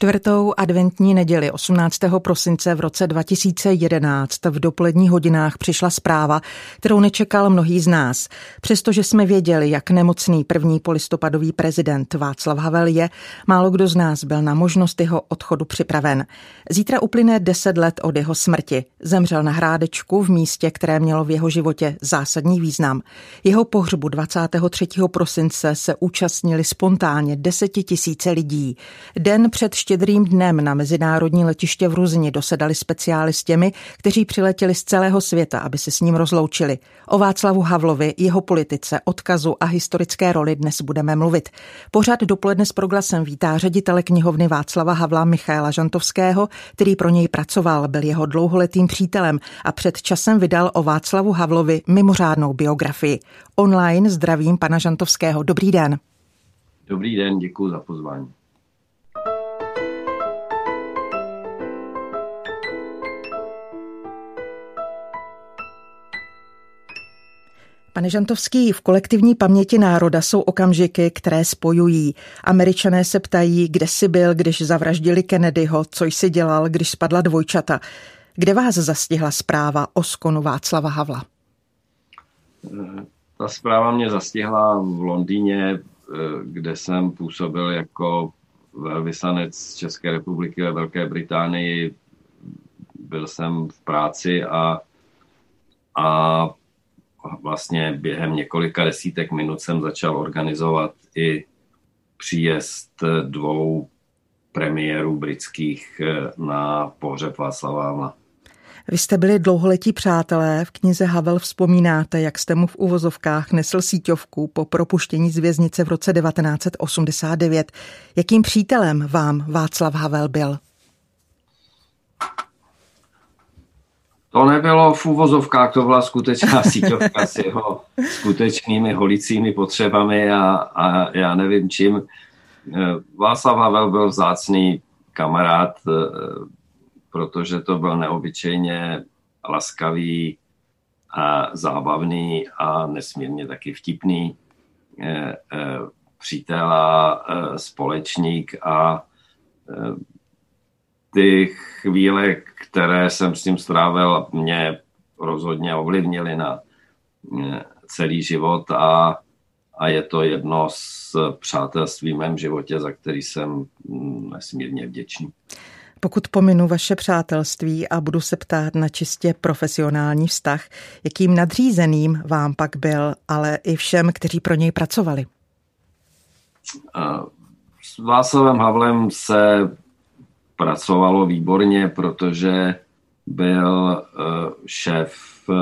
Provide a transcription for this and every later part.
Čtvrtou adventní neděli 18. prosince v roce 2011 v dopoledních hodinách přišla zpráva, kterou nečekal mnohý z nás. Přestože jsme věděli, jak nemocný první polistopadový prezident Václav Havel je, málo kdo z nás byl na možnost jeho odchodu připraven. Zítra uplyne 10 let od jeho smrti. Zemřel na Hrádečku v místě, které mělo v jeho životě zásadní význam. Jeho pohřbu 23. prosince se účastnili spontánně desetitisíce lidí. Den před štědrým dnem na mezinárodní letiště v Ruzini dosedali speciálistěmi, kteří přiletěli z celého světa, aby se s ním rozloučili. O Václavu Havlovi, jeho politice, odkazu a historické roli dnes budeme mluvit. Pořad dopoledne s proglasem vítá ředitele knihovny Václava Havla Michaela Žantovského, který pro něj pracoval, byl jeho dlouholetým přítelem a před časem vydal o Václavu Havlovi mimořádnou biografii. Online zdravím pana Žantovského. Dobrý den. Dobrý den, děkuji za pozvání. Pane Žantovský, v kolektivní paměti národa jsou okamžiky, které spojují. Američané se ptají, kde jsi byl, když zavraždili Kennedyho, co jsi dělal, když spadla dvojčata. Kde vás zastihla zpráva o skonu Václava Havla? Ta zpráva mě zastihla v Londýně, kde jsem působil jako velvyslanec České republiky ve Velké Británii. Byl jsem v práci a, a vlastně během několika desítek minut jsem začal organizovat i příjezd dvou premiérů britských eh, na pohřeb Václava Havla. Vy jste byli dlouholetí přátelé, v knize Havel vzpomínáte, jak jste mu v uvozovkách nesl síťovku po propuštění z věznice v roce 1989. Jakým přítelem vám Václav Havel byl? To nebylo v úvozovkách, to byla skutečná síťovka s jeho skutečnými holicími potřebami a, a já nevím čím. Václav Havel byl vzácný kamarád, eh, protože to byl neobyčejně laskavý a zábavný a nesmírně taky vtipný eh, přítel a společník a ty chvíle, které jsem s tím strávil, mě rozhodně ovlivnily na celý život a, a je to jedno z přátelství v mém životě, za který jsem nesmírně vděčný. Pokud pominu vaše přátelství a budu se ptát na čistě profesionální vztah, jakým nadřízeným vám pak byl, ale i všem, kteří pro něj pracovali? S Václavem Havlem se pracovalo výborně, protože byl eh, šéf eh,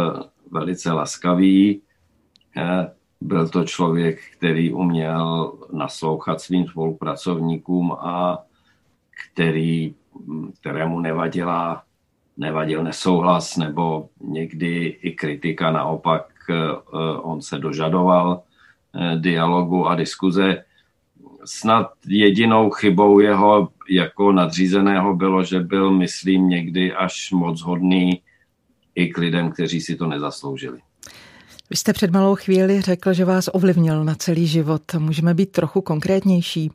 velice laskavý. Eh, byl to člověk, který uměl naslouchat svým spolupracovníkům a který, hm, kterému nevadila, nevadil nesouhlas nebo někdy i kritika. Naopak on se dožadoval dialogu a diskuze snad jedinou chybou jeho jako nadřízeného bylo, že byl, myslím, někdy až moc hodný i k lidem, kteří si to nezasloužili. Vy jste před malou chvíli řekl, že vás ovlivnil na celý život. Můžeme být trochu konkrétnější?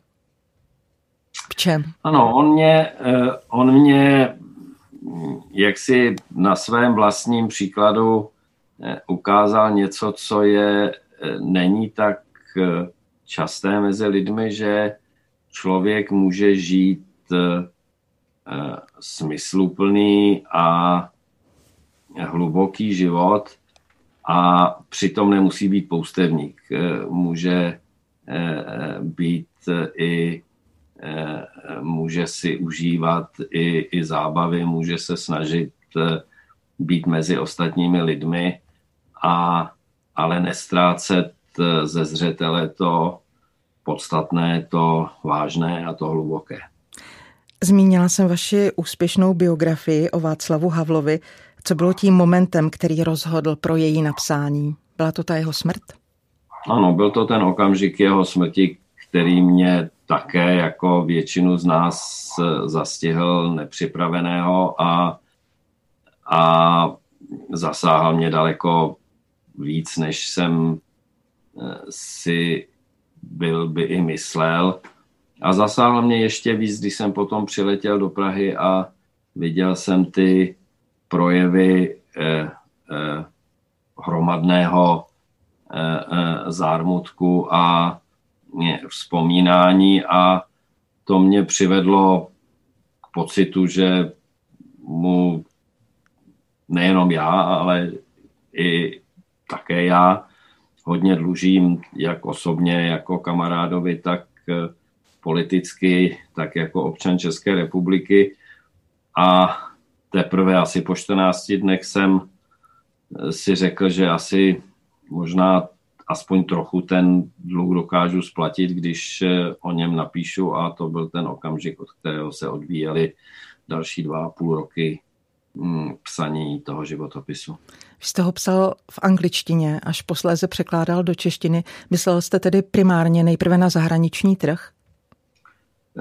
V čem? Ano, on mě, eh, on mě jak si na svém vlastním příkladu eh, ukázal něco, co je, eh, není tak časté mezi lidmi, že člověk může žít uh, smysluplný a hluboký život a přitom nemusí být poustevník. Uh, může být i může si užívat i, i zábavy, může se snažit být mezi ostatními lidmi, a, ale nestrácet ze zřetele to podstatné, to vážné a to hluboké. Zmínila jsem vaši úspěšnou biografii o Václavu Havlovi. Co bylo tím momentem, který rozhodl pro její napsání? Byla to ta jeho smrt? Ano, byl to ten okamžik jeho smrti, který mě také jako většinu z nás zastihl nepřipraveného a a zasáhl mě daleko víc, než jsem eh, si byl by i myslel. A zasáhl mě ještě víc, když jsem potom přiletěl do Prahy a viděl jsem ty projevy eh, eh, hromadného eh, eh, zármutku a vzpomínání a to mě přivedlo k pocitu, že mu nejenom já, ale i také já hodně dlužím, jak osobně, jako kamarádovi, tak eh, politicky, tak jako občan České republiky. A teprve asi po 14 dnech jsem eh, si řekl, že asi možná aspoň trochu ten dluh dokážu splatit, když eh, o něm napíšu a to byl ten okamžik, od kterého se odvíjely další dva a půl roky psaní toho životopisu. Vy jste ho psal v angličtině, až posléze překládal do češtiny. Myslel jste tedy primárně nejprve na zahraniční trh?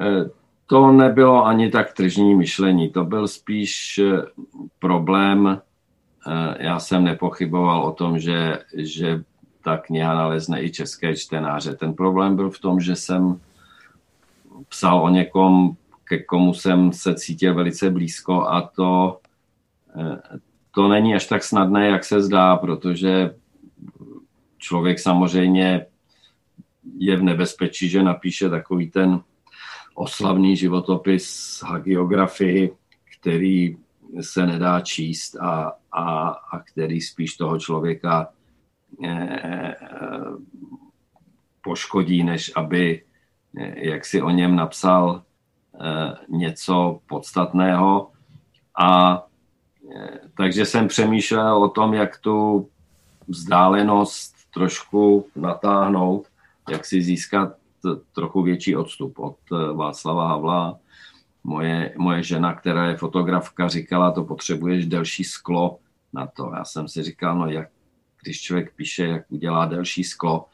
Eh, to nebylo ani tak tržní myšlení, to byl spíš eh, problém. Já jsem nepochyboval o tom, že, že ta kniha nalezne i české čtenáře. Ten problém byl v tom, že jsem psal o někom, ke komu jsem se cítil velice blízko a to, eh, to není až tak snadné, jak se zdá, protože člověk samozřejmě je v nebezpečí, že napíše takový ten oslavný životopis hagiografii, který se nedá číst a, a, a který spíš toho člověka Eh, poškodí, než aby eh, jak si o něm napsal eh, něco podstatného. A takže jsem přemýšlel o tom, jak tu vzdálenost trošku natáhnout, jak si získat trochu větší odstup od Václava Havla. Moje, moje žena, která je fotografka, říkala, to potřebuješ delší sklo na to. Já jsem si říkal, no jak když člověk píše, jak udělá delší sklo.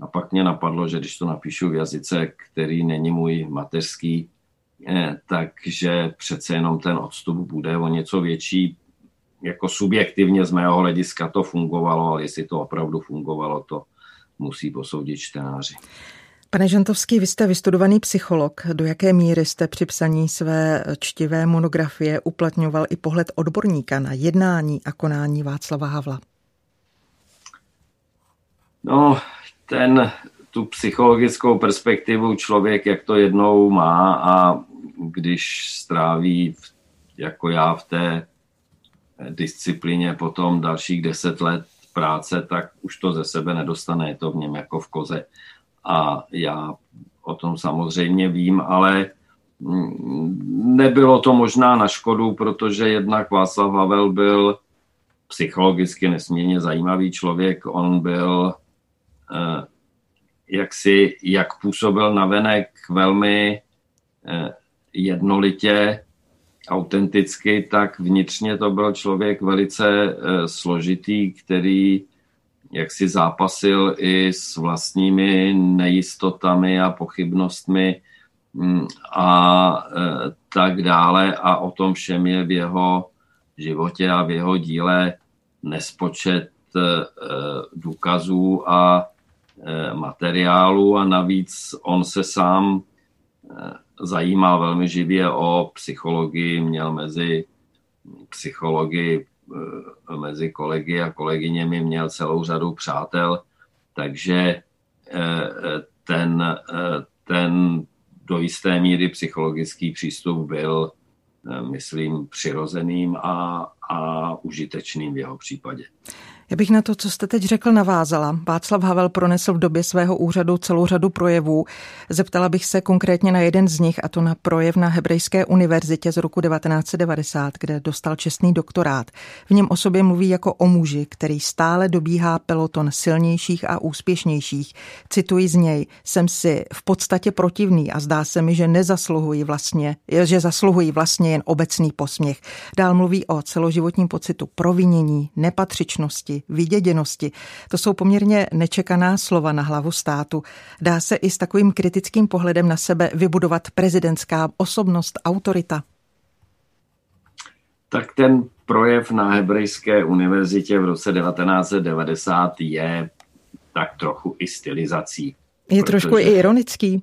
A pak mě napadlo, že když to napíšu v jazyce, který není můj mateřský, eh, takže přece jenom ten odstup bude o něco větší. Jako subjektivně z mého hlediska to fungovalo, ale jestli to opravdu fungovalo, to musí posoudit čtenáři. Pane Žantovský, vy jste vystudovaný psycholog. Do jaké míry jste při psaní své čtivé monografie uplatňoval i pohled odborníka na jednání a konání Václava Havla? No, ten, tu psychologickou perspektivu člověk, jak to jednou má a když stráví jako já v té disciplíně potom dalších deset let práce, tak už to ze sebe nedostane, je to v něm jako v koze. A já o tom samozřejmě vím, ale nebylo to možná na škodu, protože jednak Václav Havel byl psychologicky nesmírně zajímavý člověk. On byl Eh, jak si, jak působil na venek velmi eh, jednolitě, autenticky, tak vnitřně to byl člověk velice eh, složitý, který jak si zápasil i s vlastními nejistotami a pochybnostmi mm, a tak dále. A o tom všem je v jeho životě a v jeho díle nespočet důkazů a Eh, materiálu a navíc on se sám eh, zajímal velmi živě o psychologii, měl mezi psychologii, eh, mezi kolegy a kolegyněmi měl celou řadu přátel, takže ten, ten do jisté míry psychologický přístup byl, myslím, přirozeným a, a užitečným v jeho případě. Já bych na to, co jste teď řekl, navázala. Václav Havel pronesl v době svého úřadu celou řadu projevů. Zeptala bych se konkrétně na jeden z nich, a to na projev na Hebrejské univerzitě z roku 1990, kde dostal čestný doktorát. V něm o sobě mluví jako o muži, který stále dobíhá peloton silnějších a úspěšnějších. Cituji z něj, jsem si v podstatě protivný a zdá se mi, že nezasluhuji vlastně, že zasluhují vlastně jen obecný posměch. Dál mluví o celoživotním pocitu provinění, nepatřičnosti, vyděděnosti. To jsou poměrně nečekaná slova na hlavu státu. Dá se i s takovým kritickým pohledem na sebe vybudovat prezidentská osobnost, autorita? Tak ten projev na Hebrejské univerzitě v roce 1990 je tak trochu i stylizací. Je trošku i ironický.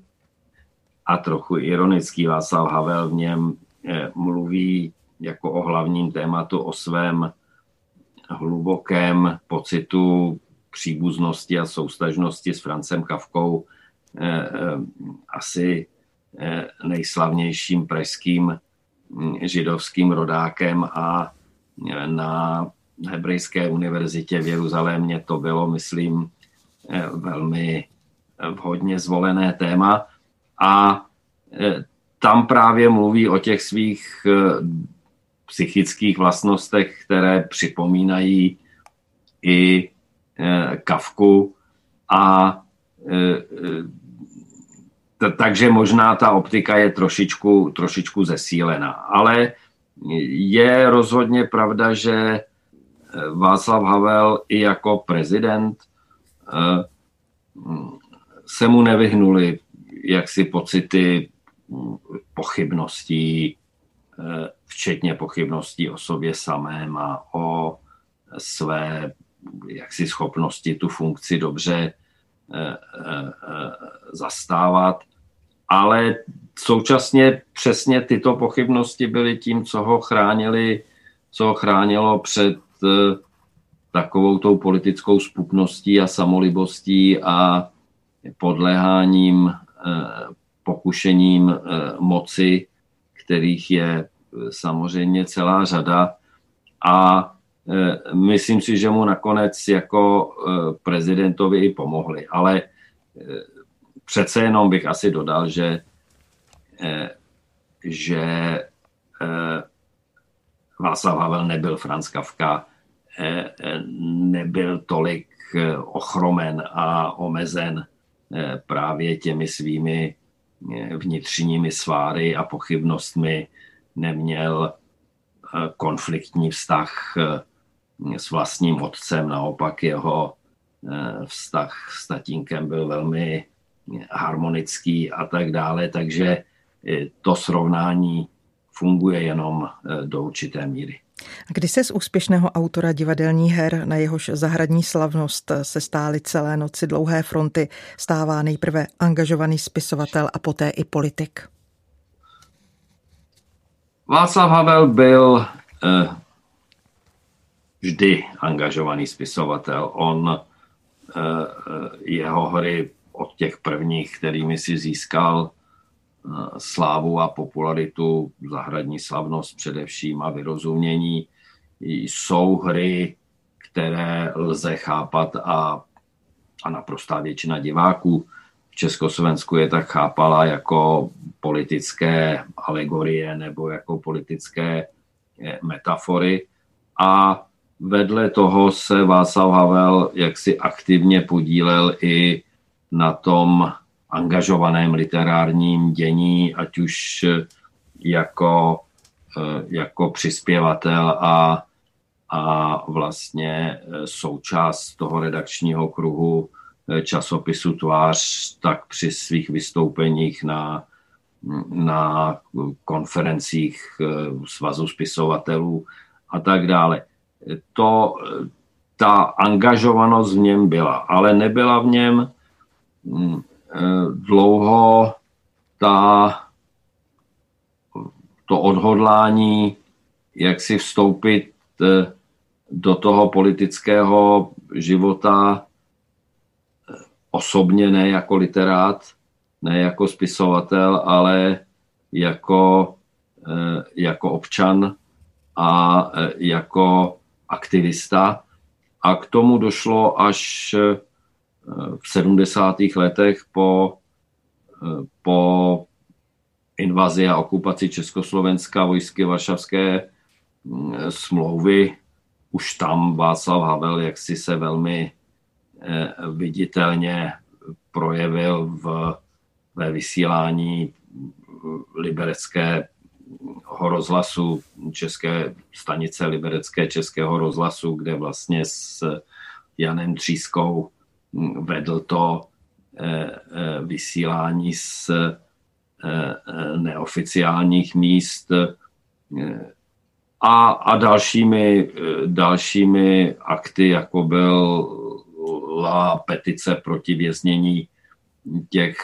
A trochu ironický. Václav Havel v něm eh, mluví jako o hlavním tématu o svém hlubokém pocitu příbuznosti a soustažnosti s Francem Kavkou, eh, asi nejslavnějším pražským hm, židovským rodákem a na Hebrejské univerzitě v Jeruzalémě to bylo, myslím, eh, velmi vhodně zvolené téma. A eh, tam právě mluví o těch svých eh, psychických vlastnostech, které připomínají i Kavku a takže možná ta optika je trošičku, trošičku zesílená. Ale je rozhodně pravda, že eh, Václav Havel i jako prezident eh, se mu nevyhnuli jaksi pocity hm, pochybností, eh, včetně pochybností o sobě samém a o své jaksi schopnosti tu funkci dobře zastávat. Ale současně přesně tyto pochybnosti byly tím, co ho chránili, co ho chránilo před eh, takovou tou politickou spupností a samolibostí a podléháním eh, pokušením eh, moci, kterých je samozřejmě celá řada. A myslím si, že mu nakonec jako prezidentovi i pomohli. Ale přece jenom bych asi dodal, že, že Václav Havel nebyl Franz Kafka, nebyl tolik ochromen a omezen právě těmi svými vnitřními sváry a pochybnostmi, neměl konfliktní vztah s vlastním otcem, naopak jeho vztah s tatínkem byl velmi harmonický a tak dále, takže eh, to srovnání funguje jenom eh, do určité míry. Kdy se z úspěšného autora divadelních her, na jehož zahradní slavnost se stály celé noci dlouhé fronty, stává nejprve angažovaný spisovatel a poté i politik? Václav Havel byl eh, vždy angažovaný spisovatel. On eh, eh jeho hry od těch prvních, kterými si získal eh, slávu a popularitu, zahradní slavnost především a vyrozumění, jsou hry, které lze chápat a, a naprostá většina diváků v Československu je tak chápala jako politické alegorie nebo jako politické eh, metafory. A vedle toho se Václav Havel jaksi aktivně podílel i na tom angažovaném literárním dění, ať už jako, eh, jako přispěvatel a, a vlastně eh, součást toho redakčního kruhu eh, časopisu Tvář, tak při svých vystoupeních na, na konferencích svazu spisovatelů a tak dále. To, ta angažovanost v něm byla, ale nebyla v něm eh, dlouho ta, to odhodlání, jak si vstoupit eh, do toho politického života eh, osobně, ne jako literát, ne jako spisovatel, ale jako, jako občan a jako aktivista. A k tomu došlo až v 70. letech po, po invazi a okupaci Československa vojsky Varšavské mm, smlouvy. Už tam Václav Havel jaksi se velmi eh, viditelně projevil v, ve vysílání libereckého rozhlasu, české stanice liberecké českého rozhlasu, kde vlastně s Janem Třískou vedl to eh, eh, vysílání z eh, neoficiálních míst a, a dalšími, dalšími akty, jako byla petice proti věznění těch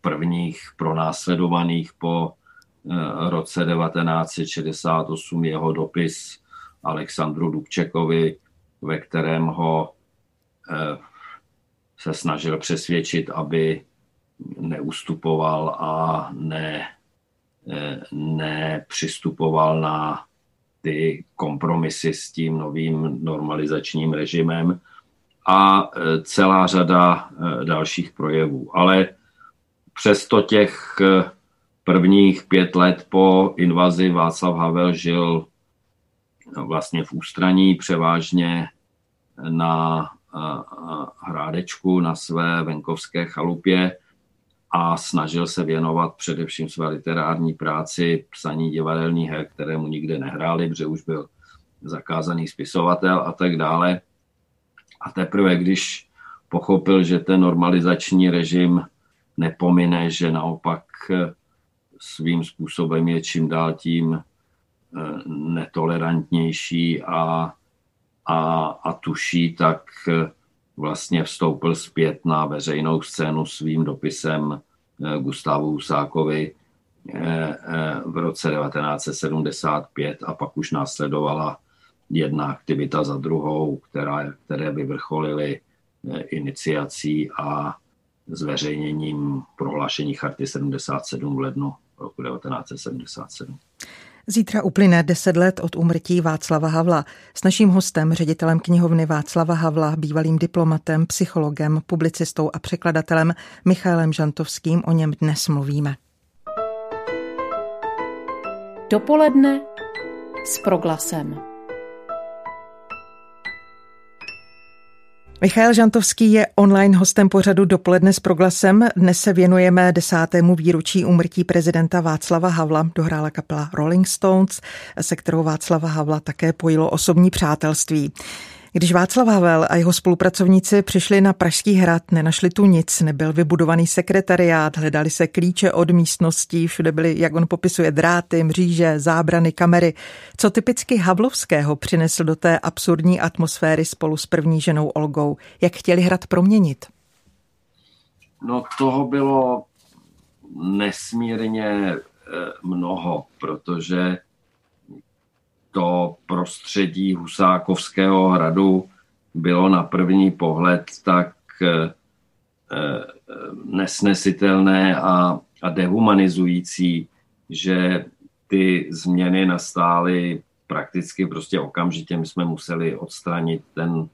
prvních pronásledovaných po roce 1968 jeho dopis Alexandru Dubčekovi, ve kterém ho se snažil přesvědčit, aby neustupoval a ne, eh, nepřistupoval na ty kompromisy s tím novým normalizačním režimem a eh, celá řada eh, dalších projevů. Ale přesto těch prvních pět let po invazi Václav Havel žil vlastně v ústraní převážně na Hrádečku, na své venkovské chalupě a snažil se věnovat především své literární práci, psaní divadelních her, které mu nikde nehráli, protože už byl zakázaný spisovatel a tak dále. A teprve, když pochopil, že ten normalizační režim nepomine, že naopak svým způsobem je čím dál tím eh, netolerantnější a, a, a tuší, tak eh, vlastně vstoupil zpět na veřejnou scénu svým dopisem eh, Gustavu Husákovi eh, eh, v roce 1975 a pak už následovala jedna aktivita za druhou, která, které vyvrcholily iniciací a zveřejněním prohlášení Charty 77 v lednu roku 1977. Zítra uplyne deset let od úmrtí Václava Havla. S naším hostem, ředitelem knihovny Václava Havla, bývalým diplomatem, psychologem, publicistou a překladatelem Michailem Žantovským o něm dnes mluvíme. Dopoledne s proglasem. Michal Žantovský je online hostem pořadu Dopoledne s proglasem. Dnes se věnujeme desátému výročí úmrtí prezidenta Václava Havla. Dohrála kapela Rolling Stones, se kterou Václava Havla také pojilo osobní přátelství. Když Václav Havel a jeho spolupracovníci přišli na Pražský hrad, nenašli tu nic, nebyl vybudovaný sekretariát, hledali se klíče od místností, všude byly, jak on popisuje, dráty, mříže, zábrany, kamery. Co typicky Havlovského přinesl do té absurdní atmosféry spolu s první ženou Olgou? Jak chtěli hrad proměnit? No toho bylo nesmírně eh, mnoho, protože to prostředí Husákovského hradu bylo na první pohled tak eh, eh, nesnesitelné a, a dehumanizující, že ty změny nastály prakticky prostě okamžitě. My jsme museli odstranit ten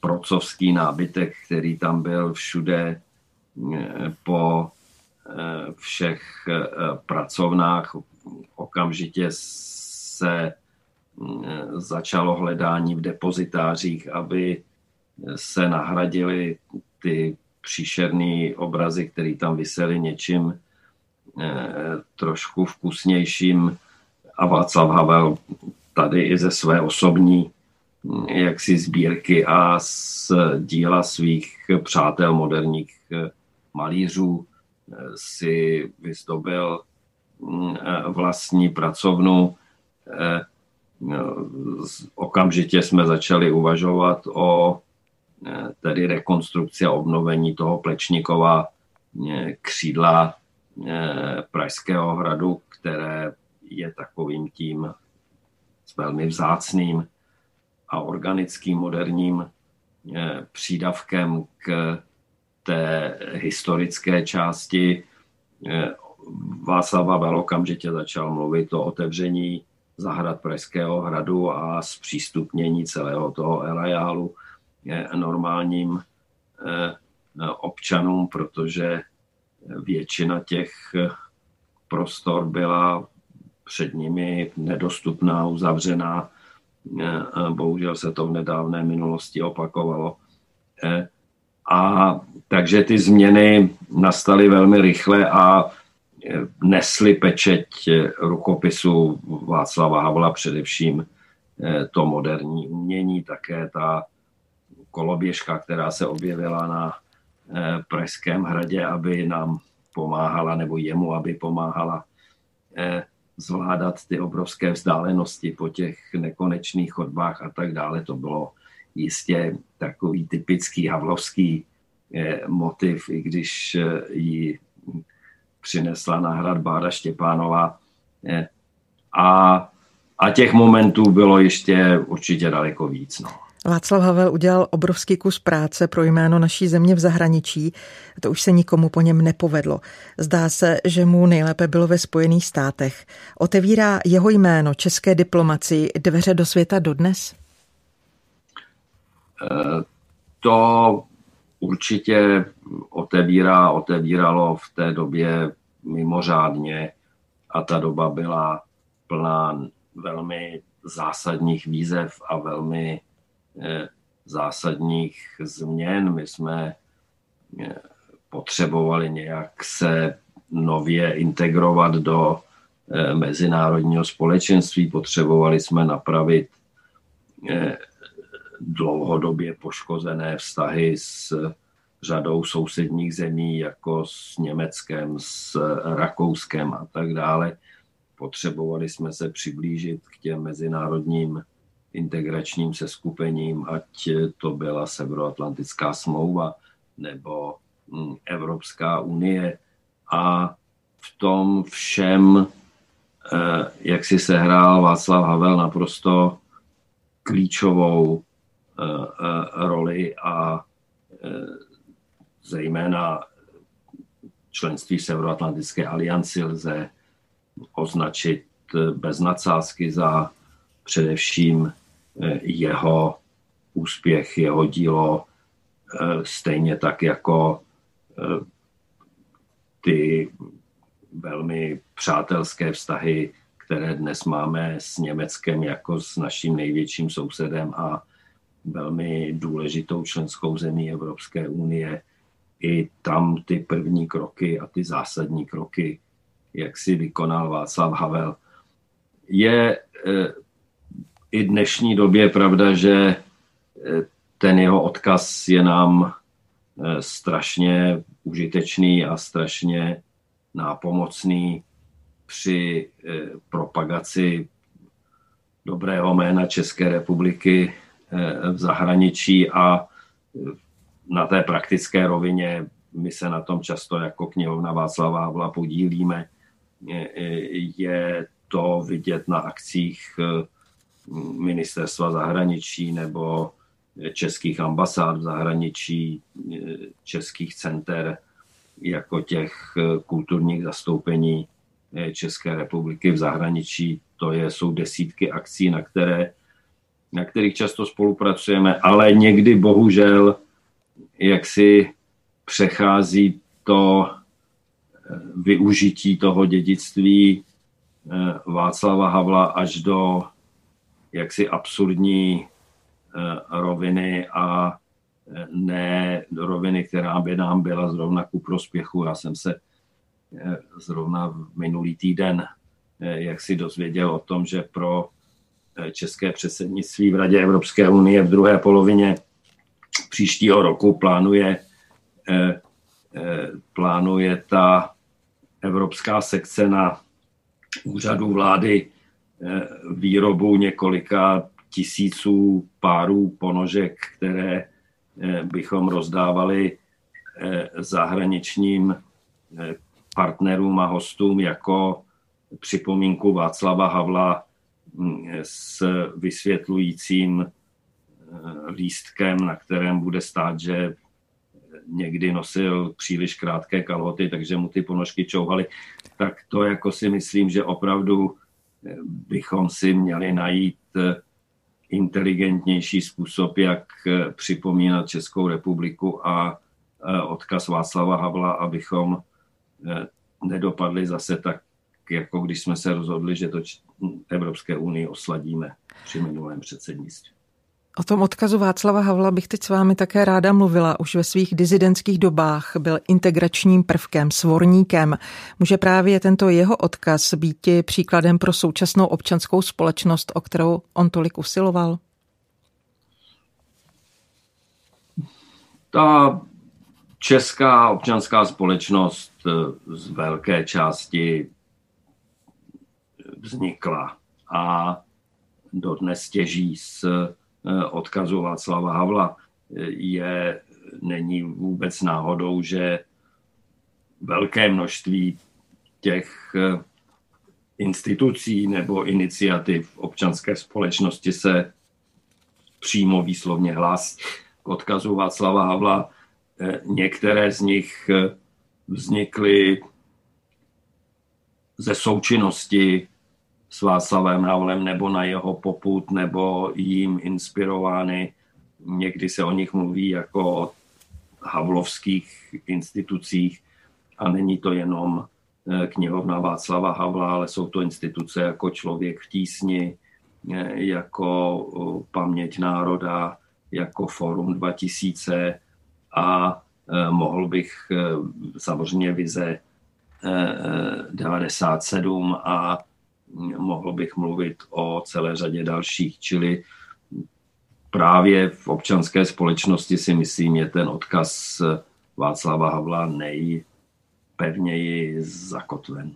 procovský nábytek, který tam byl všude eh, po všech pracovnách. Okamžitě se začalo hledání v depozitářích, aby se nahradili ty příšerné obrazy, které tam vysely něčím eh, trošku vkusnějším. A Václav Havel tady i ze své osobní hm, jaksi sbírky a z díla svých přátel moderních eh, malířů eh, si vyzdobil hm, vlastní pracovnu okamžitě jsme začali uvažovat o eh, tedy rekonstrukci a obnovení toho Plečnikova eh, křídla eh, Pražského hradu, které je takovým tím velmi vzácným a organickým moderním přídavkem k té historické části. Václav Havel okamžitě začal mluvit o otevření zahrad Pražského hradu a zpřístupnění celého toho areálu normálním eh, občanům, protože většina těch prostor byla před nimi nedostupná, uzavřená. Eh, bohužel se to v nedávné minulosti opakovalo. Eh, a takže ty změny nastaly velmi rychle a nesli pečeť rukopisu Václava Havla, především eh, to moderní umění, také ta koloběžka, která se objevila na eh, Pražském hradě, aby nám pomáhala, nebo jemu, aby pomáhala eh, zvládat ty obrovské vzdálenosti po těch nekonečných chodbách a tak dále. To bylo jistě takový typický havlovský eh, motiv, i když eh, ji přinesla na hrad Bára Štěpánova. Eh, a, a těch momentů bylo ještě určitě daleko víc. No. Václav Havel udělal obrovský kus práce pro jméno naší země v zahraničí. To už se nikomu po něm nepovedlo. Zdá se, že mu nejlépe bylo ve Spojených státech. Otevírá jeho jméno české diplomaci dveře do světa dodnes? Eh, to určitě otevírá, otevíralo v té době mimořádně a ta doba byla plná velmi zásadních výzev a velmi Eh, zásadních změn. My jsme eh, potřebovali nějak se nově integrovat do eh, mezinárodního společenství, potřebovali jsme napravit dlouhodobě poškozené vztahy s řadou sousedních zemí, jako s Německem, s Rakouskem a tak dále. Potřebovali jsme se přiblížit k těm mezinárodním integračním seskupením, ať to byla Severoatlantická smlouva nebo hm, Evropská unie. A v tom všem, eh, jak si sehrál Václav Havel naprosto klíčovou roli a zejména členství Severoatlantické alianci lze označit bez nadsázky za především jeho úspěch, jeho dílo, eh, stejně tak jako eh, ty velmi přátelské vztahy, které dnes máme s Německem jako s naším největším sousedem a velmi důležitou členskou zemí Evropské unie. I tam ty první kroky a ty zásadní kroky, jak si vykonal Václav Havel, je eh, i dnešní době pravda, že eh, ten jeho odkaz je nám eh, strašně užitečný a strašně nápomocný při propagaci dobrého jména České republiky v zahraničí a na té praktické rovině my se na tom často jako knihovna Václava Havla podílíme. Je to vidět na akcích ministerstva zahraničí nebo českých ambasád v zahraničí, českých center jako těch kulturních zastoupení České republiky v zahraničí. To je, jsou desítky akcí, na, které, na kterých často spolupracujeme, ale někdy bohužel jak si přechází to využití toho dědictví Václava Havla až do jaksi absurdní eh, roviny a eh, ne roviny, která by nám byla zrovna ku prospěchu. Já jsem se eh, zrovna minulý týden jak si dozvěděl o tom, že pro české předsednictví v Radě Evropské unie v druhé polovině příštího roku plánuje, plánuje ta evropská sekce na úřadu vlády výrobu několika tisíců párů ponožek, které eh, bychom rozdávali eh, zahraničním eh, partnerům a hostům jako připomínku Václava Havla s vysvětlujícím lístkem, na kterém bude stát, že někdy nosil příliš krátké kalhoty, takže mu ty ponožky čouhaly. Tak to jako si myslím, že opravdu bychom si měli najít eh, inteligentnější způsob, jak eh, připomínat Českou republiku a eh, odkaz Václava Havla, abychom nedopadli zase tak, jako když jsme se rozhodli, že to Evropské unii osladíme při minulém předsednictví. O tom odkazu Václava Havla bych teď s vámi také ráda mluvila. Už ve svých dizidentských dobách byl integračním prvkem, svorníkem. Může právě tento jeho odkaz být příkladem pro současnou občanskou společnost, o kterou on tolik usiloval? Ta česká občanská společnost z velké části vznikla a dodnes těží z odkazu Václava Havla. Je, není vůbec náhodou, že velké množství těch institucí nebo iniciativ občanské společnosti se přímo výslovně hlásí k odkazu Václava Havla. Eh, některé z nich eh, vznikly ze součinnosti s Václavem Havlem nebo na jeho poput nebo jim inspirovány. Někdy se o nich mluví jako o havlovských institucích a není to jenom eh, knihovna Václava Havla, ale jsou to instituce jako Člověk v tísni, jako Paměť národa, jako Forum 2000 a mohl bych samozřejmě vize 97 e, a mohl bych mluvit o celé řadě dalších, čili právě v občanské společnosti si myslím, je ten odkaz Václava Havla nejpevněji zakotven.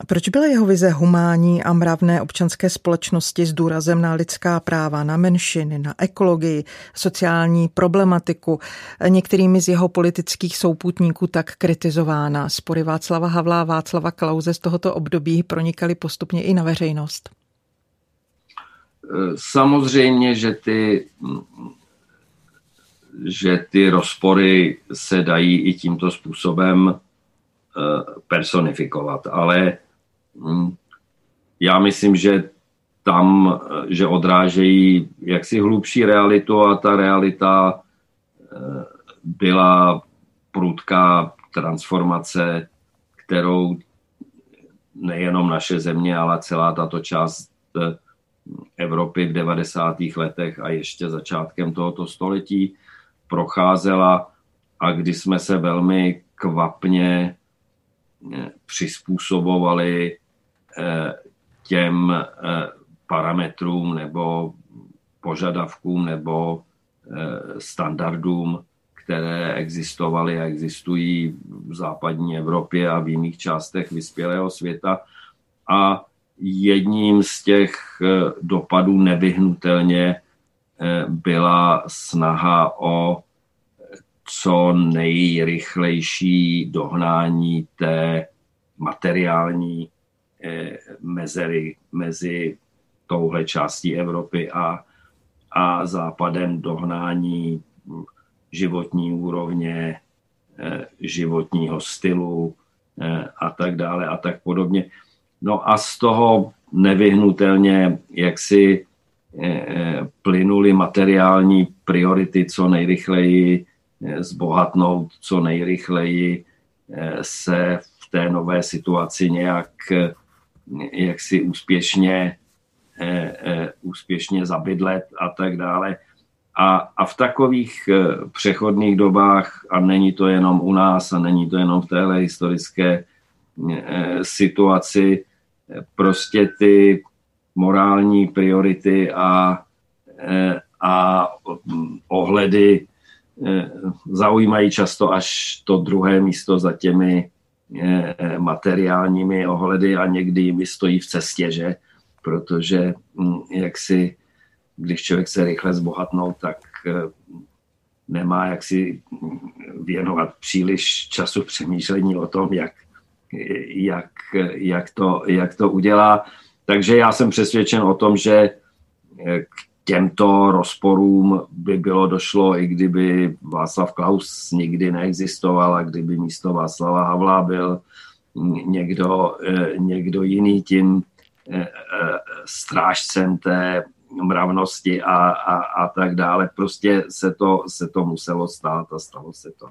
A proč byla jeho vize humánní a mravné občanské společnosti s důrazem na lidská práva, na menšiny, na ekologii, sociální problematiku, některými z jeho politických souputníků tak kritizována? Spory Václava Havla a Václava Klauze z tohoto období pronikaly postupně i na veřejnost. Samozřejmě, že ty, že ty rozpory se dají i tímto způsobem eh, personifikovat, ale. Já myslím, že tam, že odrážejí jaksi hlubší realitu a ta realita eh, byla prudká transformace, kterou nejenom naše země, ale celá tato část eh, Evropy v 90. letech a ještě začátkem tohoto století procházela a kdy jsme se velmi kvapně eh, přizpůsobovali těm eh, parametrům nebo požadavkům nebo eh, standardům, které existovaly a existují v západní Evropě a v jiných částech vyspělého světa. A jedním z těch eh, dopadů nevyhnutelně byla snaha o co nejrychlejší dohnání té materiální mezery mezi touhle částí Evropy a, a západem dohnání životní úrovně, eh, životního stylu eh, a tak dále a tak podobně. No a z toho nevyhnutelně, jak si plynuli materiální priority co nejrychleji zbohatnout, co nejrychleji se v té nové situaci nějak jak si úspěšně, eh, eh, úspěšně zabydlet a tak dále. A, a v takových eh, přechodných dobách, a není to jenom u nás, a není to jenom v téhle historické situaci, prostě ty morální priority a, a ohledy zaujímají často až to druhé místo za těmi materiálními ohledy a někdy jimi stojí v cestě, že? Protože hm, jak si, když člověk se rychle zbohatnout, tak eh, nemá jak si věnovat příliš času přemýšlení o tom, jak, jak, jak, to, jak to udělá. Takže já jsem přesvědčen o tom, že eh, k těmto rozporům by bylo došlo, i kdyby Václav Klaus nikdy neexistoval a kdyby místo Václava Havla byl někdo, eh, někdo jiný tím eh, eh, strážcem té mravnosti a, a, a tak dále. Prostě se to, se to muselo stát a stalo se to.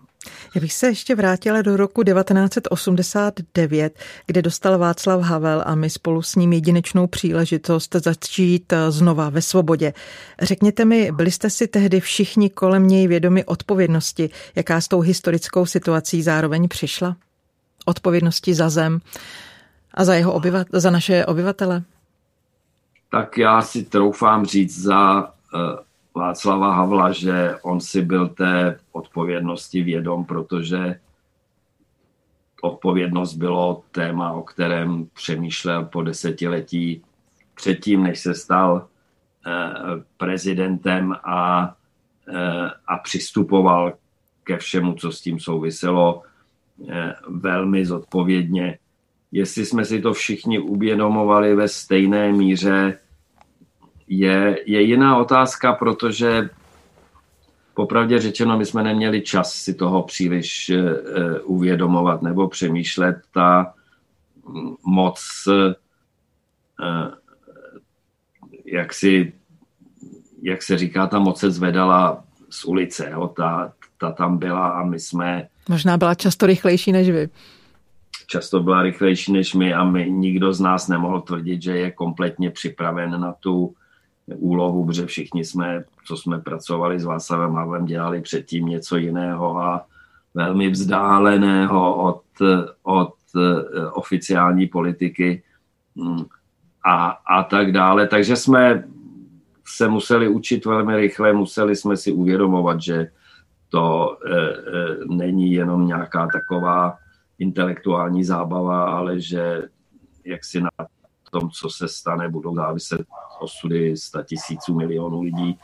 Já bych se ještě vrátila do roku 1989, kde dostal Václav Havel a my spolu s ním jedinečnou příležitost začít znova ve svobodě. Řekněte mi, byli jste si tehdy všichni kolem něj vědomi odpovědnosti, jaká s tou historickou situací zároveň přišla? Odpovědnosti za zem a za, jeho obyvat, za naše obyvatele? Tak já si troufám říct za uh, Václava Havla, že on si byl té odpovědnosti vědom, protože odpovědnost bylo téma, o kterém přemýšlel po desetiletí předtím, než se stal prezidentem a, a přistupoval ke všemu, co s tím souviselo, velmi zodpovědně. Jestli jsme si to všichni uvědomovali ve stejné míře, je, je jiná otázka, protože popravdě řečeno, my jsme neměli čas si toho příliš uh, uvědomovat nebo přemýšlet. Ta moc, uh, jak, si, jak se říká, ta moc se zvedala z ulice. Jo? Ta, ta tam byla a my jsme... Možná byla často rychlejší než vy. Často byla rychlejší než my a my, nikdo z nás nemohl tvrdit, že je kompletně připraven na tu úlohu, protože všichni jsme, co jsme pracovali s Václavem Havlem, dělali předtím něco jiného a velmi vzdáleného od, od eh, oficiální politiky hm, a, a tak dále. Takže jsme se museli učit velmi rychle, museli jsme si uvědomovat, že to e, e, není jenom nějaká taková intelektuální zábava, ale že jak si na tom, co se stane, budou záviset osudy 100 tisíců milionů lidí.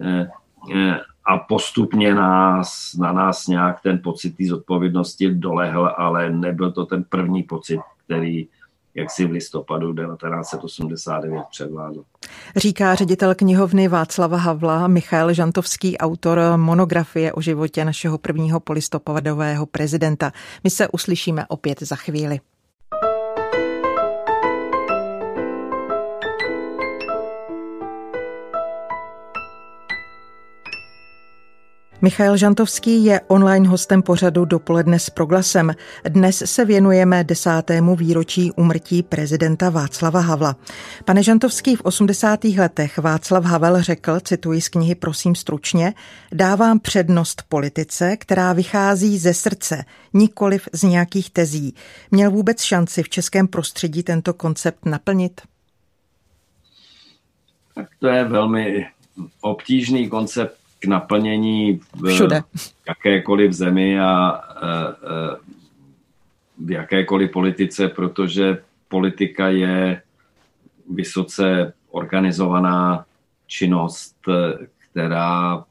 Eh, eh, a postupně nás, na nás nějak ten pocit té zodpovědnosti dolehl, ale nebyl to ten první pocit, který jak si v listopadu 1989 převládl. Říká ředitel knihovny Václava Havla Michal Žantovský, autor monografie o životě našeho prvního polistopadového prezidenta. My se uslyšíme opět za chvíli. Michal Žantovský je online hostem pořadu Dopoledne s proglasem. Dnes se věnujeme desátému výročí umrtí prezidenta Václava Havla. Pane Žantovský, v 80. letech Václav Havel řekl, cituji z knihy Prosím stručně, dávám přednost politice, která vychází ze srdce, nikoliv z nějakých tezí. Měl vůbec šanci v českém prostředí tento koncept naplnit? Tak to je velmi obtížný koncept k naplnění v Všude. jakékoliv zemi a v jakékoliv politice, protože politika je vysoce organizovaná činnost, která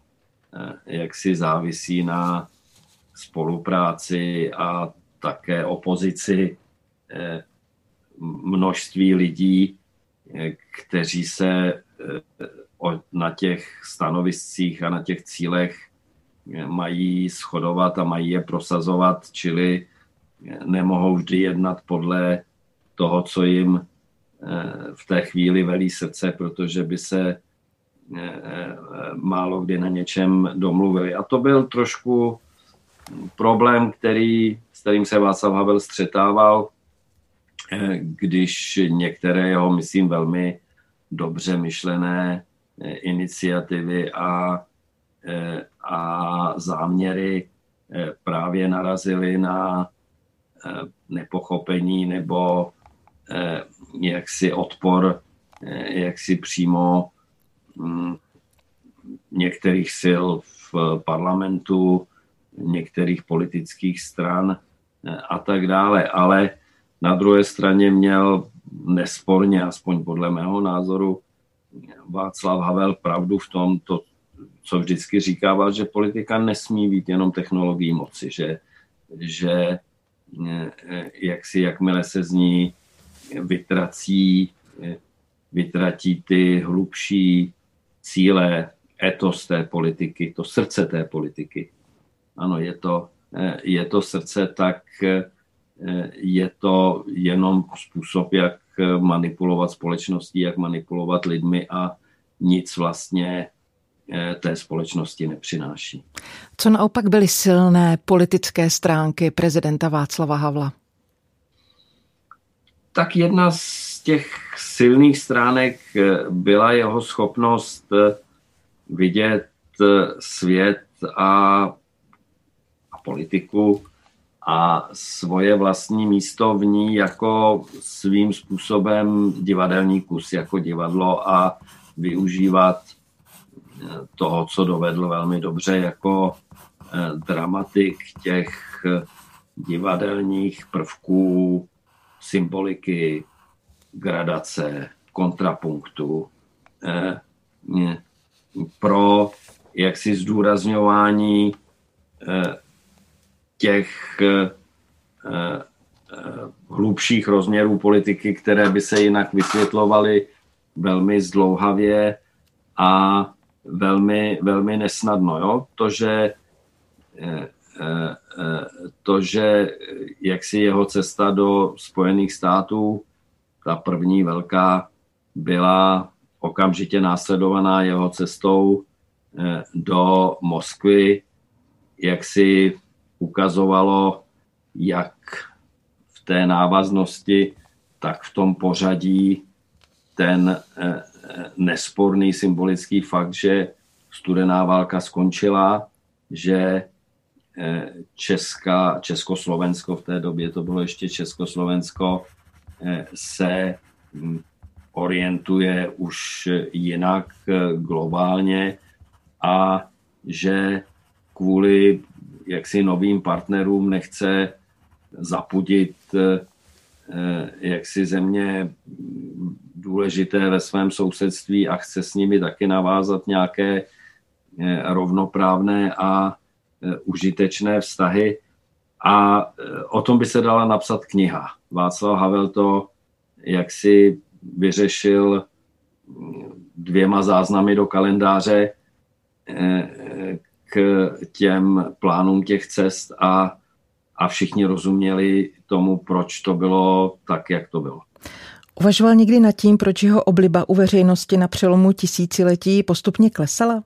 jaksi závisí na spolupráci a také opozici množství lidí, kteří se na těch stanoviscích a na těch cílech mají shodovat a mají je prosazovat, čili nemohou vždy jednat podle toho, co jim eh, v té chvíli velí srdce, protože by se eh, málo kdy na něčem domluvili. A to byl trošku problém, který, s kterým se Václav Havel střetával, eh, když některé jeho, myslím, velmi dobře myšlené Eh, iniciativy a, eh, a záměry eh, právě narazily na nepochopení nebo jaksi odpor jaksi přímo mm, některých sil v parlamentu, některých politických stran a tak dále. Ale na druhé straně měl nesporně, aspoň podle mého názoru, Václav Havel pravdu v tom, to, co vždycky říkával, že politika nesmí být jenom technologií moci, že, že jak si, jakmile se z ní vytrací, vytratí ty hlubší cíle, etos té politiky, to srdce té politiky. Ano, je to, je to srdce, tak je to jenom způsob, jak manipulovat společností, jak manipulovat lidmi a nic vlastně eh, té společnosti nepřináší. Co naopak byly silné politické stránky prezidenta Václava Havla? Tak jedna z těch silných stránek eh, byla jeho schopnost eh, vidět svět a, a politiku a svoje vlastní místo v ní jako svým způsobem divadelní kus, jako divadlo a využívat eh, toho, co dovedl velmi dobře jako eh, dramatik těch divadelních prvků, symboliky, gradace, kontrapunktu, eh, pro jaksi zdůrazňování eh, těch eh, hlubších rozměrů politiky, které by se jinak vysvětlovaly velmi zdlouhavě a velmi, velmi nesnadno. Jo? To, že to, že jaksi jeho cesta do Spojených států, ta první velká, byla okamžitě následovaná jeho cestou eh, do Moskvy, jak si ukazovalo, jak v té návaznosti, tak v tom pořadí ten eh, nesporný symbolický fakt, že studená válka skončila, že eh, Česka, Československo, v té době to bylo ještě Československo, se hm, orientuje už jinak eh, globálně a že kvůli jaksi novým partnerům nechce zapudit eh, eh, jaksi země důležité ve svém sousedství a chce s nimi taky navázat nějaké rovnoprávné a užitečné vztahy. A o tom by se dala napsat kniha. Václav Havel to jaksi vyřešil dvěma záznamy do kalendáře eh, k těm plánům těch cest a, a všichni rozuměli tomu, proč to bylo tak, jak to bylo. Uvažoval někdy nad tím, proč jeho obliba u veřejnosti na přelomu tisíciletí postupně klesala?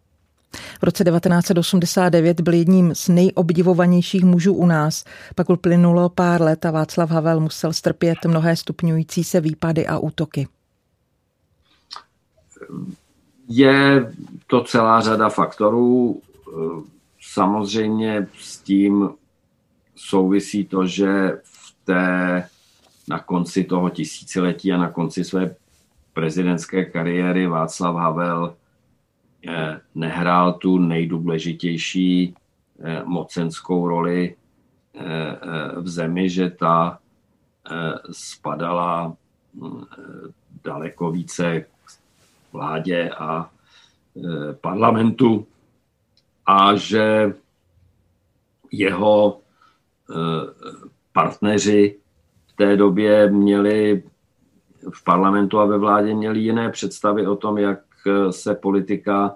V roce 1989 byl jedním z nejobdivovanějších mužů u nás. Pak uplynulo pár let a Václav Havel musel strpět mnohé stupňující se výpady a útoky. Je to celá řada faktorů. Samozřejmě s tím souvisí to, že v té, na konci toho tisíciletí a na konci své prezidentské kariéry Václav Havel Eh, nehrál tu nejdůležitější eh, mocenskou roli eh, v zemi, že ta spadala hm, daleko více k vládě a parlamentu a že jeho partneři v té době měli v parlamentu a ve vládě měli jiné představy o tom, jak se politika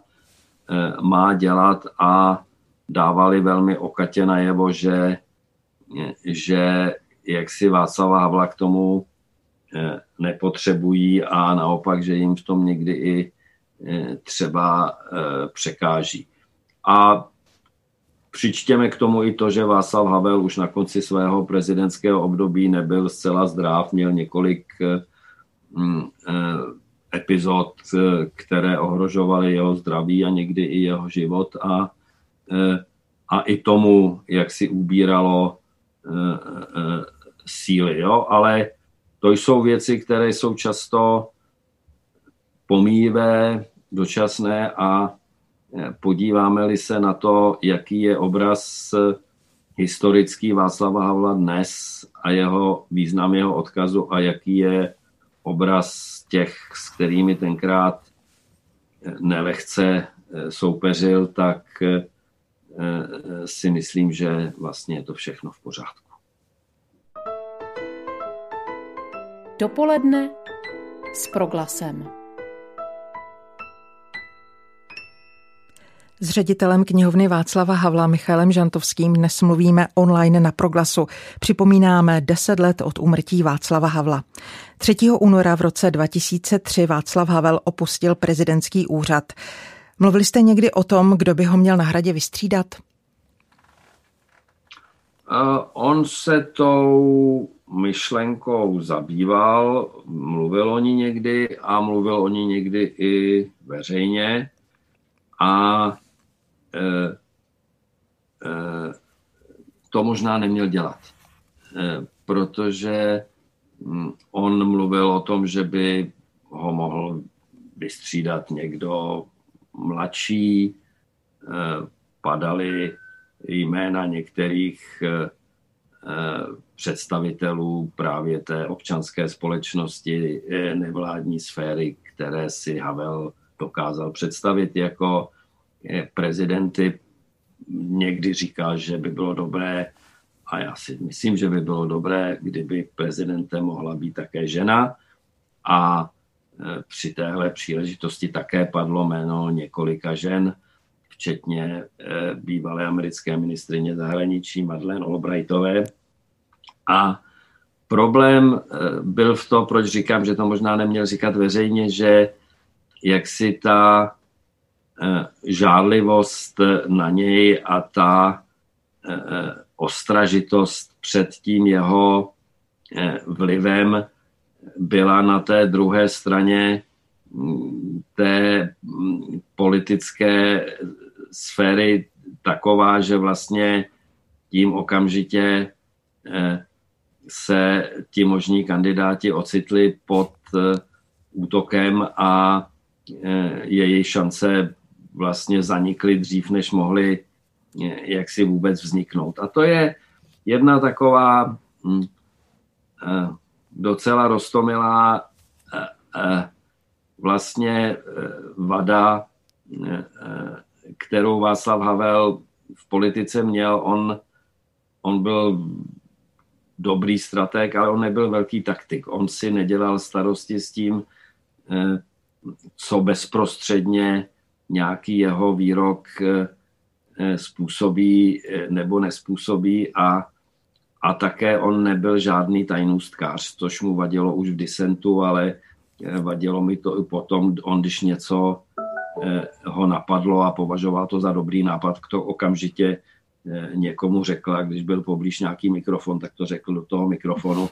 eh, má dělat a dávali velmi okatě najevo, že, že jak si Václava Havla k tomu eh, nepotřebují a naopak, že jim v tom někdy i eh, třeba překáží. A přičtěme k tomu i to, že Václav Havel už na konci svého prezidentského období nebyl zcela zdrav, měl několik mm, epizod, eh, které ohrožovaly jeho zdraví a někdy i jeho život a, eh, a i tomu, jak si ubíralo eh, síly. Jo? Ale to jsou věci, které jsou často pomíjivé, dočasné a podíváme-li se na to, jaký je obraz historický Václava Havla dnes a jeho význam jeho odkazu a jaký je obraz těch, s kterými tenkrát eh, nelehce eh, soupeřil, tak eh, si myslím, že vlastně je to všechno v pořádku. Dopoledne s proglasem. S ředitelem knihovny Václava Havla Michalem Žantovským dnes mluvíme online na Proglasu. Připomínáme 10 let od úmrtí Václava Havla. 3. února v roce 2003 Václav Havel opustil prezidentský úřad. Mluvili jste někdy o tom, kdo by ho měl na hradě vystřídat? Uh, on se tou myšlenkou zabýval, mluvil o ní někdy a mluvil o ní někdy i veřejně. A to možná neměl dělat, eh, protože hm, on mluvil o tom, že by ho mohl vystřídat někdo mladší, padaly jména některých představitelů právě té občanské společnosti, nevládní sféry, které si Havel dokázal představit jako prezidenty. Někdy říkal, že by bylo dobré, a já si myslím, že by bylo dobré, kdyby prezidentem mohla být také žena. A e, při téhle příležitosti také padlo jméno několika žen, včetně e, bývalé americké ministrině zahraničí Madeleine Albrightové. A problém byl v tom, proč říkám, že to možná neměl říkat veřejně, že jak si ta žádlivost na něj a ta ostražitost před tím jeho vlivem byla na té druhé straně mm, té mm, politické sféry taková, že vlastně tím okamžitě eh, se ti možní kandidáti ocitli pod eh, útokem a eh, její šance vlastně zanikly dřív, než mohly jaksi vůbec vzniknout. A to je jedna taková hm, docela roztomilá eh, eh, vlastně eh, vada, kterou Václav Havel v politice měl. On, on byl dobrý strateg, ale on nebyl velký taktik. On si nedělal starosti s tím, co bezprostředně nějaký jeho výrok způsobí nebo nespůsobí a a také on nebyl žádný tajnůstkář, což mu vadilo už v disentu, ale eh, vadilo mi to i potom, on když něco eh, ho napadlo a považoval to za dobrý nápad, to okamžitě eh, někomu řekl a když byl poblíž nějaký mikrofon, tak to řekl do toho mikrofonu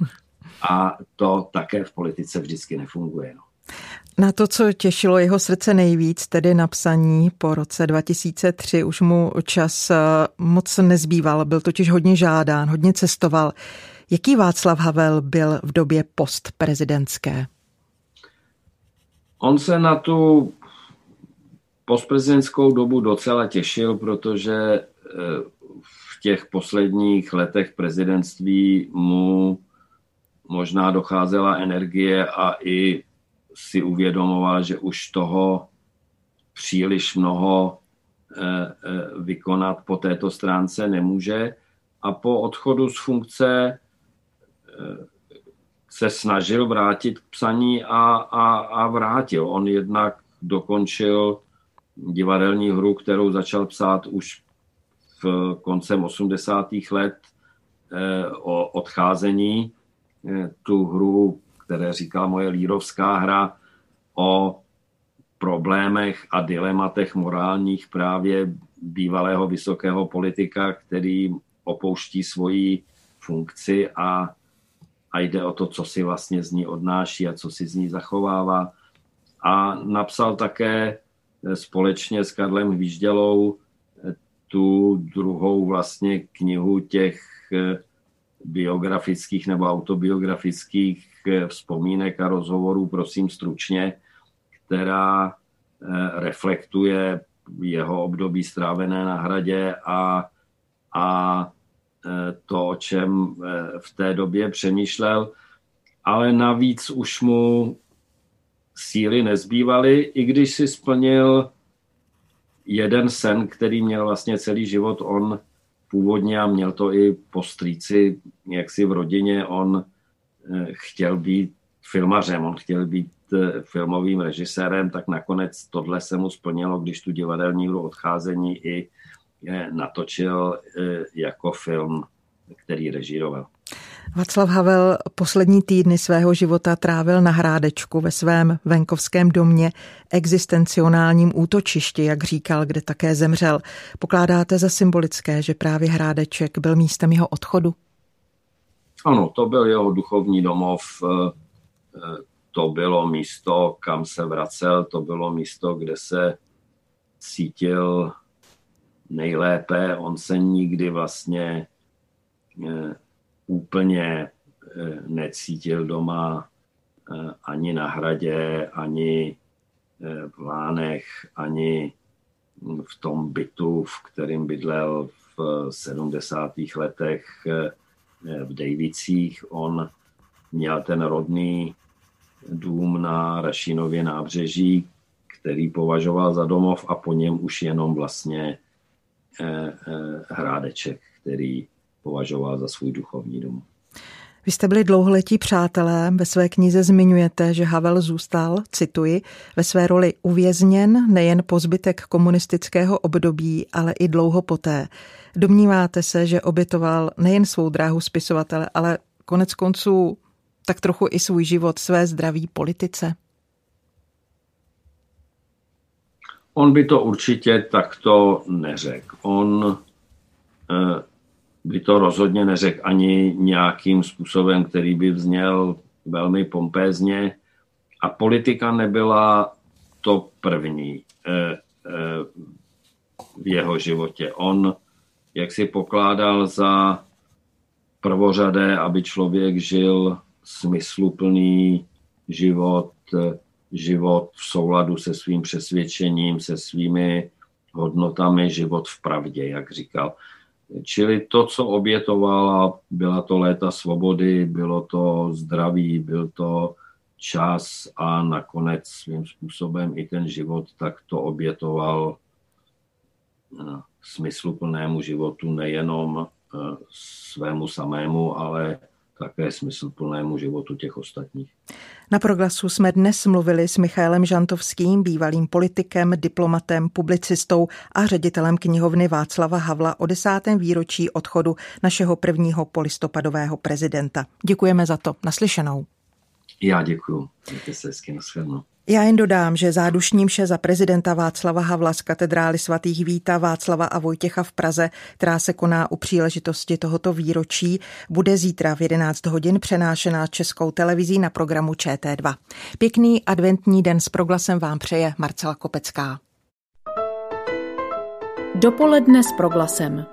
a to také v politice vždycky nefunguje. No. Na to, co těšilo jeho srdce nejvíc, tedy napsaní po roce 2003, už mu čas eh, moc nezbýval, byl totiž hodně žádán, hodně cestoval. Jaký Václav Havel byl v době postprezidentské? On se na tu postprezidentskou dobu docela těšil, protože eh, v těch posledních letech prezidentství mu možná docházela energie a i si uvědomoval, že už toho příliš mnoho eh, eh, vykonat po této stránce nemůže a po odchodu z funkce eh, se snažil vrátit k psaní a, a, a vrátil. On jednak dokončil divadelní hru, kterou začal psát už v koncem 80. let o odcházení. Tu hru které říká moje lírovská hra o problémech a dilematech morálních právě bývalého vysokého politika, který opouští svoji funkci a, a jde o to, co si vlastně z ní odnáší a co si z ní zachovává. A napsal také společně s Karlem Hvíždělou tu druhou vlastně knihu těch biografických nebo autobiografických eh, vzpomínek a rozhovorů, prosím stručně, která eh, reflektuje jeho období strávené na hradě a, a eh, to, o čem v té době přemýšlel. Ale navíc už mu síly nezbývaly, i když si splnil jeden sen, který měl vlastně celý život on původně a měl to i po strýci, jak si v rodině, on eh, chtěl být filmařem, on chtěl být eh, filmovým režisérem, tak nakonec tohle se mu splnilo, když tu divadelní hru odcházení i eh, natočil jako film, který režíroval. Václav Havel poslední týdny svého života trávil na Hrádečku ve svém venkovském domě, existencionálním útočišti, jak říkal, kde také zemřel. Pokládáte za symbolické, že právě Hrádeček byl místem jeho odchodu? Ano, to byl jeho duchovní domov, eh, to bylo místo, kam se vracel, to bylo místo, kde se cítil nejlépe. On se nikdy vlastně eh, úplně eh, necítil doma eh, ani na hradě, ani eh, v Lánech, ani v tom bytu, v kterém bydlel v 70. letech v Dejvicích. On měl ten rodný dům na Rašinově nábřeží, který považoval za domov a po něm už jenom vlastně eh, eh, Hrádeček, který považoval za svůj duchovní dům. Vy jste byli dlouholetí přátelé, ve své knize zmiňujete, že Havel zůstal, cituji, ve své roli uvězněn nejen po zbytek komunistického období, ale i dlouho poté. Domníváte se, že obětoval nejen svou dráhu spisovatele, ale konec konců tak trochu i svůj život, své zdraví politice? On by to určitě takto neřekl. On eh, by to rozhodně neřekl ani nějakým způsobem, který by vzněl velmi pompézně. A politika nebyla to první eh, eh, v jeho životě. On jak si pokládal za prvořadé, aby člověk žil smysluplný život, život v souladu se svým přesvědčením, se svými hodnotami, život v pravdě, jak říkal. Čili to, co obětovala, byla to léta svobody, bylo to zdraví, byl to čas a nakonec svým způsobem i ten život, tak to obětoval eh, smysluplnému životu nejenom eh, svému samému, ale také smysluplnému životu těch ostatních. Na proglasu jsme dnes mluvili s Michailem Žantovským, bývalým politikem, diplomatem, publicistou a ředitelem knihovny Václava Havla o desátém výročí odchodu našeho prvního polistopadového prezidenta. Děkujeme za to. Naslyšenou. Já děkuji. Mějte se hezky na já jen dodám, že zádušní mše za prezidenta Václava Havla z katedrály svatých Víta Václava a Vojtěcha v Praze, která se koná u příležitosti tohoto výročí, bude zítra v 11 hodin přenášena českou televizí na programu ČT2. Pěkný adventní den s proglasem vám přeje Marcela Kopecká. Dopoledne s proglasem.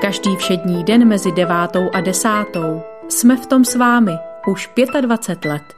Každý všední den mezi devátou a desátou jsme v tom s vámi už 25 let.